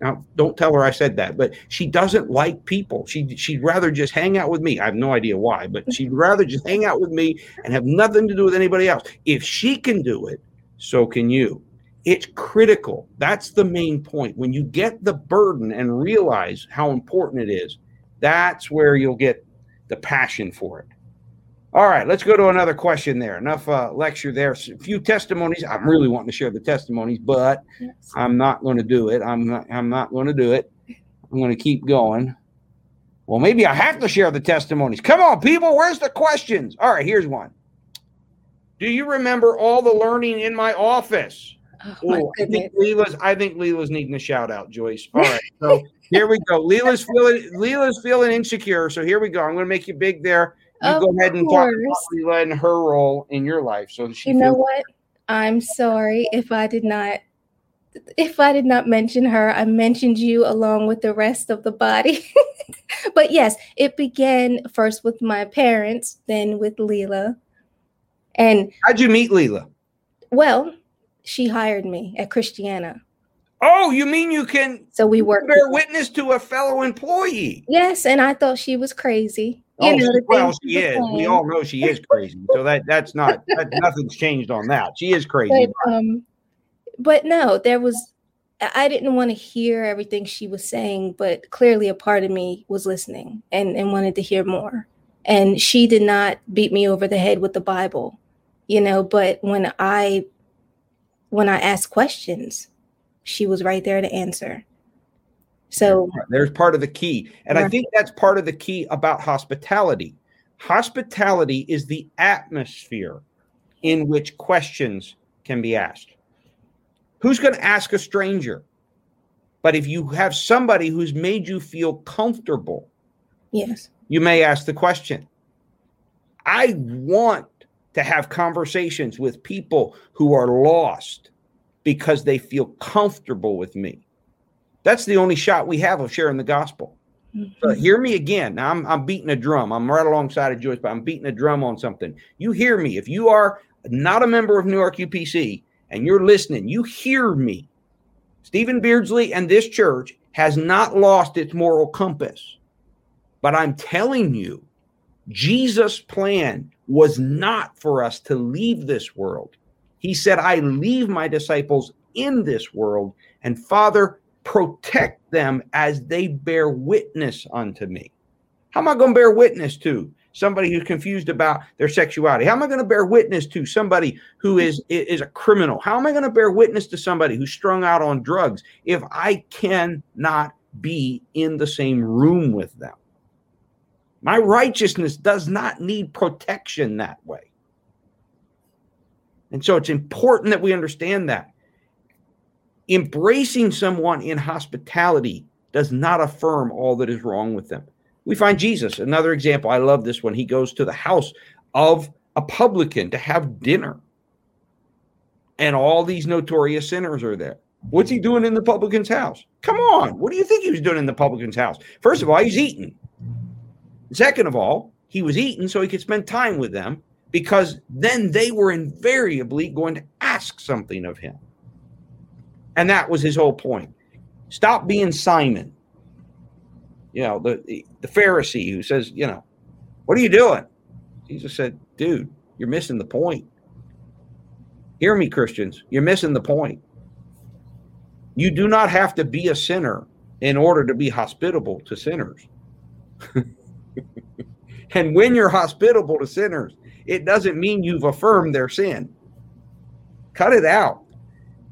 Now, don't tell her I said that, but she doesn't like people. She she'd rather just hang out with me. I have no idea why, but she'd rather just hang out with me and have nothing to do with anybody else. If she can do it, so can you. It's critical. That's the main point. When you get the burden and realize how important it is, that's where you'll get the passion for it. All right, let's go to another question there. Enough uh, lecture there. A few testimonies. I'm really wanting to share the testimonies, but yes. I'm not going to do it. I'm not, I'm not going to do it. I'm going to keep going. Well, maybe I have to share the testimonies. Come on, people. Where's the questions? All right, here's one. Do you remember all the learning in my office? Oh, Ooh, I think Leela's. I think Leela's needing a shout out, Joyce. All right, so here we go. Leela's feeling. Leela's feeling insecure. So here we go. I'm going to make you big there you go ahead and talk about Leela and her role in your life. So she you know what? I'm sorry if I did not if I did not mention her, I mentioned you along with the rest of the body. but yes, it began first with my parents, then with Leela. And how'd you meet Leela? Well, she hired me at Christiana. Oh, you mean you can so we work bear witness to a fellow employee? Yes, and I thought she was crazy. You oh, know, well, she is. We all know she is crazy. So that that's not that, nothing's changed on that. She is crazy. But, um, but no, there was. I didn't want to hear everything she was saying, but clearly a part of me was listening and, and wanted to hear more. And she did not beat me over the head with the Bible, you know. But when I when I asked questions, she was right there to answer. So there's part of the key. And right. I think that's part of the key about hospitality. Hospitality is the atmosphere in which questions can be asked. Who's going to ask a stranger? But if you have somebody who's made you feel comfortable, yes, you may ask the question. I want to have conversations with people who are lost because they feel comfortable with me. That's the only shot we have of sharing the gospel. Mm-hmm. So hear me again. Now I'm, I'm beating a drum. I'm right alongside of Joyce, but I'm beating a drum on something. You hear me. If you are not a member of Newark UPC and you're listening, you hear me. Stephen Beardsley and this church has not lost its moral compass. But I'm telling you, Jesus' plan was not for us to leave this world. He said, I leave my disciples in this world. And Father, protect them as they bear witness unto me. How am I going to bear witness to somebody who's confused about their sexuality? How am I going to bear witness to somebody who is is a criminal? How am I going to bear witness to somebody who's strung out on drugs if I cannot be in the same room with them? My righteousness does not need protection that way. And so it's important that we understand that embracing someone in hospitality does not affirm all that is wrong with them. We find Jesus, another example. I love this one. He goes to the house of a publican to have dinner, and all these notorious sinners are there. What's he doing in the publican's house? Come on. What do you think he was doing in the publican's house? First of all, he's eating. Second of all, he was eating so he could spend time with them because then they were invariably going to ask something of him. And that was his whole point. Stop being Simon. You know, the, the Pharisee who says, you know, what are you doing? Jesus said, dude, you're missing the point. Hear me, Christians. You're missing the point. You do not have to be a sinner in order to be hospitable to sinners. and when you're hospitable to sinners, it doesn't mean you've affirmed their sin. Cut it out.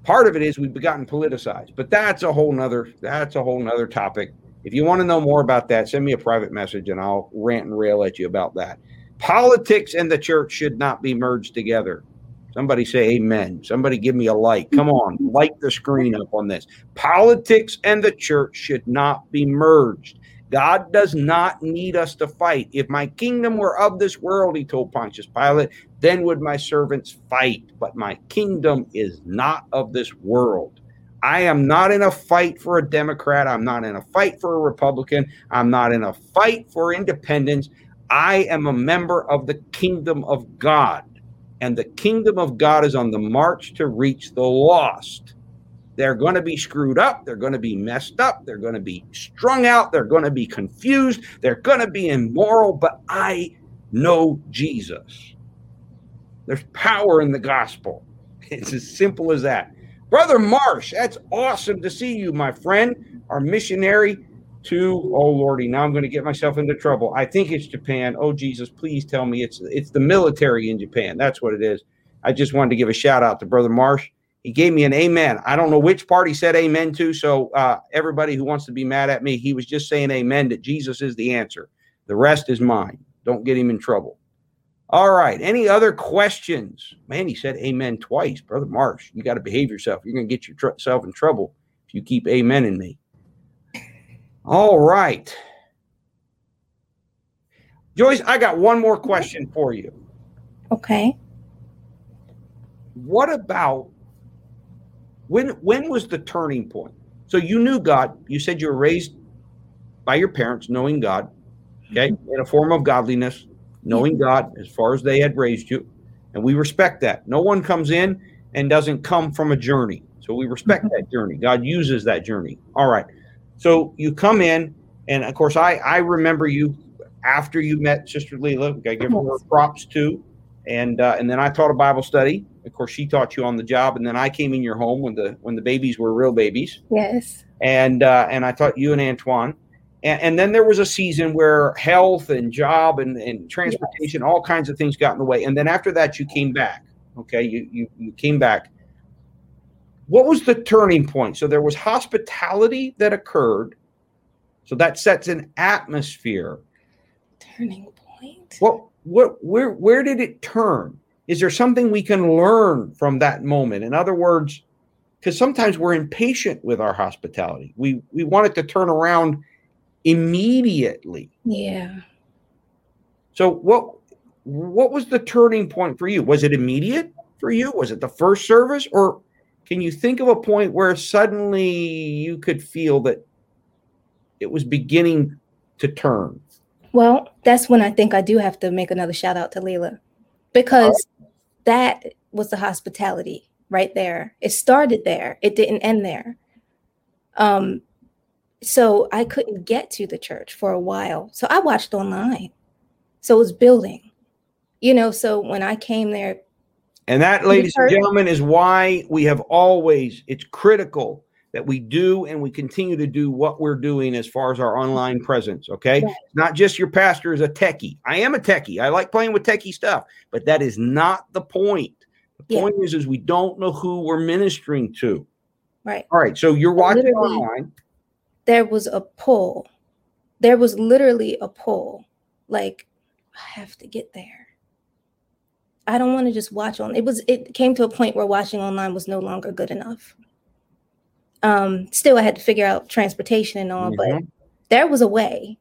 Part of it is we've gotten politicized, but that's a whole nother that's a whole nother topic. If you want to know more about that, send me a private message and I'll rant and rail at you about that. Politics and the church should not be merged together. Somebody say amen. Somebody give me a like. Come on, like the screen up on this. Politics and the church should not be merged. God does not need us to fight. If my kingdom were of this world, he told Pontius Pilate, then would my servants fight. But my kingdom is not of this world. I am not in a fight for a Democrat. I'm not in a fight for a Republican. I'm not in a fight for independence. I am a member of the kingdom of God. and the kingdom of God is on the march to reach the lost. They're going to be screwed up. They're going to be messed up. They're going to be strung out. They're going to be confused. They're going to be immoral. But I know Jesus. There's power in the gospel. It's as simple as that. Brother Marsh, that's awesome to see you, my friend, our missionary to oh lordy now i'm going to get myself into trouble i think it's japan oh jesus please tell me it's it's the military in japan that's what it is i just wanted to give a shout out to brother Marsh he gave me an amen. I don't know which part he said amen to so uh, everybody who wants to be mad at me he was just saying amen that jesus is the answer. The rest is mine. Don't get him in trouble. All right any other questions? Man he said amen twice. Brother Marsh you got to behave yourself. You're going to get yourself in trouble if you keep amen in me. All right. Joyce, I got one more question for you. Okay. What about when when was the turning point? So you knew God. You said you were raised by your parents knowing God, okay, in a form of godliness, knowing God as far as they had raised you. And we respect that. No one comes in and doesn't come from a journey. So we respect mm-hmm. that journey. God uses that journey. All right. So you come in, and of course, I I remember you after you met Sister Leela. I give her props too, and uh, and then I taught a Bible study. Of course, she taught you on the job, and then I came in your home when the when the babies were real babies. Yes. And uh, and I taught you and Antoine. And, and, then there was a season where health and job and, and transportation, yes. all kinds of things got in the way. And then after that, you came back. Okay, you you, you came back what was the turning point? So there was hospitality that occurred. So that sets an atmosphere. Turning point. What what where where did it turn? Is there something we can learn from that moment? In other words, because sometimes we're impatient with our hospitality. We we want it to turn around immediately. Yeah. So what what was the turning point for you? Was it immediate for you? Was it the first service or can you think of a point where suddenly you could feel that it was beginning to turn? Well, that's when I think I do have to make another shout out to Leela because that was the hospitality right there. It started there, it didn't end there. Um, so I couldn't get to the church for a while. So I watched online. So it was building, you know. So when I came there and that, ladies and gentlemen, is why we have always, it's critical that we do and we continue to do what we're doing as far as our online presence. Okay. Not just your pastor is a techie. I am a techie. I like playing with techie stuff, but that is not the point. The yeah. point is, is we don't know who we're ministering to. Right. All right. So you're watching literally, online. There was a pull. There was literally a pull. Like, I have to get there. I don't want to just watch on. It was it came to a point where watching online was no longer good enough. Um, still I had to figure out transportation and all, mm-hmm. but there was a way.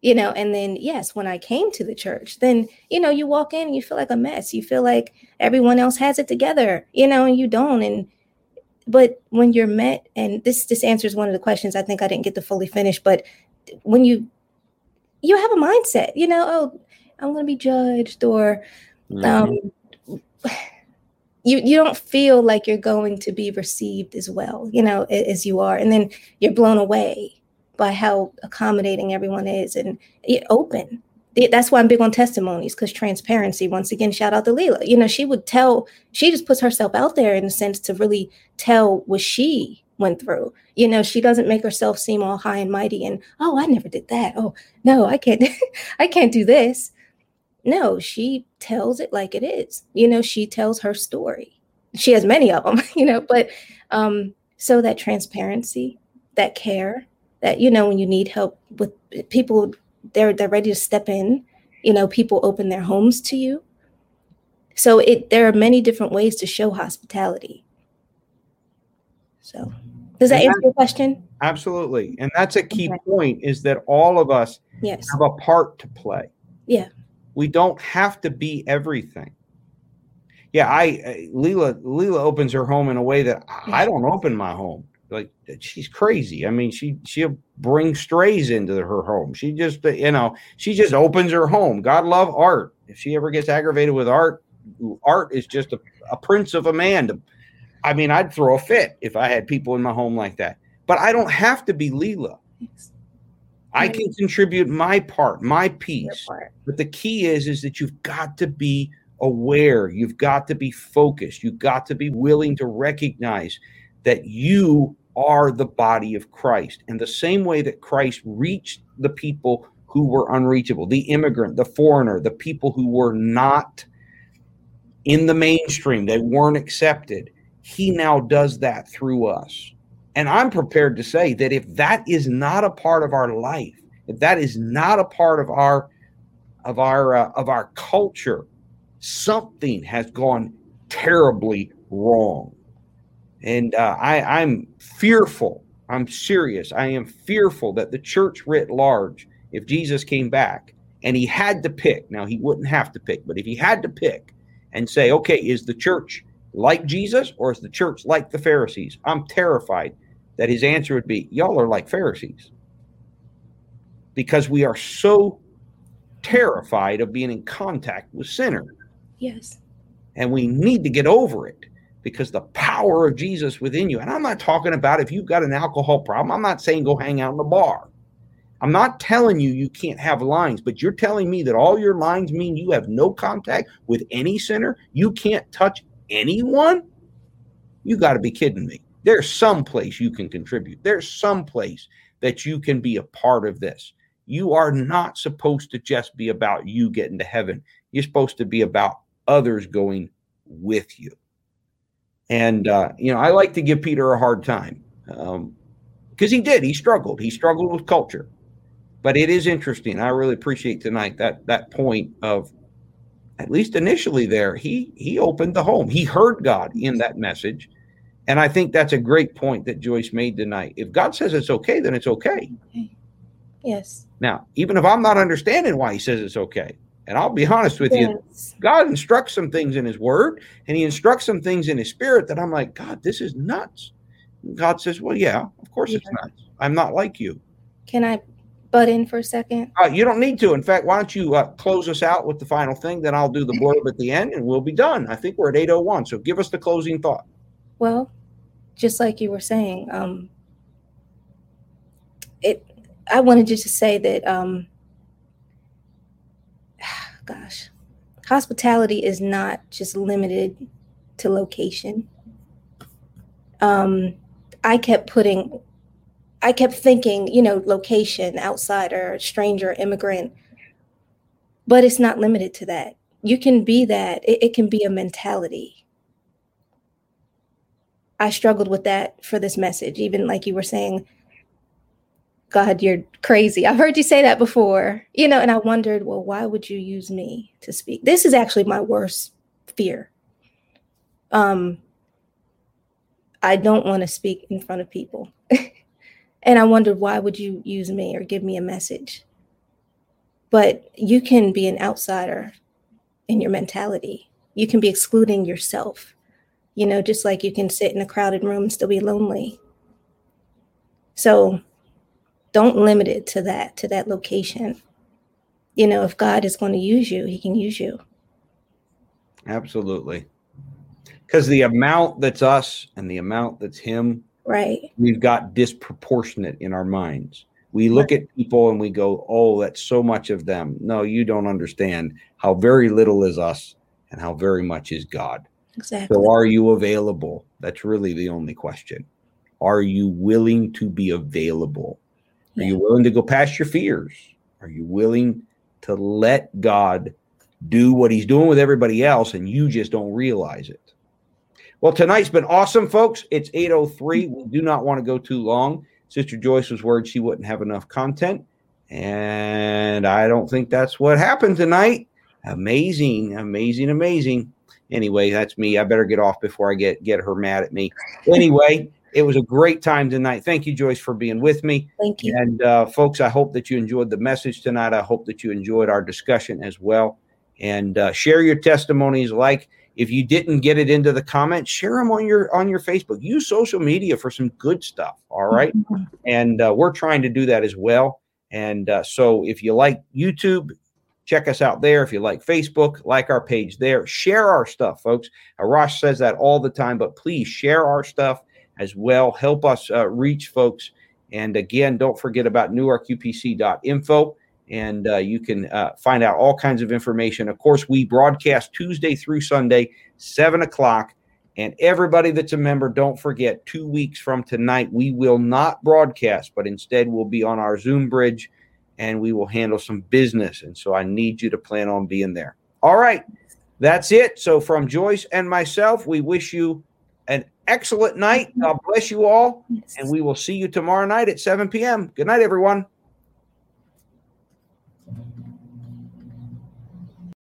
You know, and then yes, when I came to the church, then you know, you walk in and you feel like a mess. You feel like everyone else has it together, you know, and you don't. And but when you're met, and this this answers one of the questions I think I didn't get to fully finish, but when you you have a mindset, you know, oh, I'm gonna be judged or mm-hmm. um, you you don't feel like you're going to be received as well, you know, as you are, and then you're blown away by how accommodating everyone is and it open. That's why I'm big on testimonies because transparency. Once again, shout out to Leela. You know, she would tell. She just puts herself out there in a sense to really tell what she went through. You know, she doesn't make herself seem all high and mighty and oh, I never did that. Oh no, I can't. I can't do this. No, she tells it like it is. You know, she tells her story. She has many of them, you know, but um, so that transparency, that care, that you know, when you need help with people, they're they're ready to step in. You know, people open their homes to you. So it there are many different ways to show hospitality. So does that answer your question? Absolutely. And that's a key okay. point is that all of us yes. have a part to play. Yeah. We don't have to be everything. Yeah, I uh, Leela Leela opens her home in a way that I don't open my home. Like she's crazy. I mean, she she'll bring strays into her home. She just uh, you know she just opens her home. God love Art. If she ever gets aggravated with Art, Art is just a, a prince of a man. To, I mean, I'd throw a fit if I had people in my home like that. But I don't have to be Leela. I can contribute my part, my piece. Part. But the key is, is that you've got to be aware. You've got to be focused. You've got to be willing to recognize that you are the body of Christ. And the same way that Christ reached the people who were unreachable, the immigrant, the foreigner, the people who were not in the mainstream, they weren't accepted. He now does that through us. And I'm prepared to say that if that is not a part of our life, if that is not a part of our of our uh, of our culture, something has gone terribly wrong. And uh, I, I'm fearful. I'm serious. I am fearful that the church writ large, if Jesus came back and he had to pick, now he wouldn't have to pick, but if he had to pick and say, okay, is the church like Jesus or is the church like the Pharisees? I'm terrified that his answer would be, y'all are like Pharisees. Because we are so terrified of being in contact with sinners. Yes. And we need to get over it because the power of Jesus within you. And I'm not talking about if you've got an alcohol problem, I'm not saying go hang out in the bar. I'm not telling you you can't have lines, but you're telling me that all your lines mean you have no contact with any sinner? You can't touch anyone? You got to be kidding me. There's some place you can contribute. There's some place that you can be a part of this. You are not supposed to just be about you getting to heaven. You're supposed to be about others going with you. And, uh, you know, I like to give Peter a hard time because um, he did. He struggled. He struggled with culture. But it is interesting. I really appreciate tonight that that point of at least initially there he he opened the home. He heard God in that message. And I think that's a great point that Joyce made tonight. If God says it's okay, then it's okay. okay. Yes. Now, even if I'm not understanding why he says it's okay, and I'll be honest with yes. you, God instructs some things in His Word, and He instructs some things in His Spirit that I'm like, God, this is nuts. God says, Well, yeah, of course yeah. it's nuts. I'm not like you. Can I butt in for a second? Uh, you don't need to. In fact, why don't you uh, close us out with the final thing? Then I'll do the blurb at the end, and we'll be done. I think we're at 8:01. So give us the closing thought. Well, just like you were saying, um, it. I wanted you to say that. Um, gosh, hospitality is not just limited to location. Um, I kept putting, I kept thinking, you know, location, outsider, stranger, immigrant, but it's not limited to that. You can be that, it, it can be a mentality. I struggled with that for this message, even like you were saying, God, you're crazy. I've heard you say that before, you know, and I wondered, well, why would you use me to speak? This is actually my worst fear. Um, I don't want to speak in front of people. and I wondered, why would you use me or give me a message? But you can be an outsider in your mentality. You can be excluding yourself, you know, just like you can sit in a crowded room and still be lonely. So don't limit it to that to that location. You know if god is going to use you he can use you. Absolutely. Because the amount that's us and the amount that's him right. we've got disproportionate in our minds. We look right. at people and we go oh that's so much of them. No you don't understand how very little is us and how very much is god exactly so are you available that's really the only question are you willing to be available are you willing to go past your fears? Are you willing to let God do what he's doing with everybody else and you just don't realize it? Well, tonight's been awesome, folks. It's 803. Mm-hmm. We do not want to go too long. Sister Joyce was worried she wouldn't have enough content. And I don't think that's what happened tonight. Amazing, amazing, amazing. Anyway, that's me. I better get off before I get get her mad at me. Anyway, it was a great time tonight. Thank you, Joyce, for being with me. Thank you. And uh, folks, I hope that you enjoyed the message tonight. I hope that you enjoyed our discussion as well. And uh, share your testimonies. Like if you didn't get it into the comments, share them on your on your Facebook. Use social media for some good stuff. All right? mm-hmm. and uh, we're trying to do that as well. And uh, so if you like YouTube, check us out there. If you like Facebook, like our page there. Share our stuff, folks. Arash says that all the time, but please share our stuff as well. Help us uh, reach folks. And again, don't forget about newarkupc.info and uh, you can uh, find out all kinds of information. Of course, we broadcast Tuesday through Sunday, 7 o'clock. And everybody that's a member, don't forget, two weeks from tonight, we will not broadcast, but instead we'll be on our Zoom bridge and we will handle some business. And so I need you to plan on being there. All right. That's it. So from Joyce and myself, we wish you an excellent night. God bless you all. And we will see you tomorrow night at 7 p.m. Good night, everyone.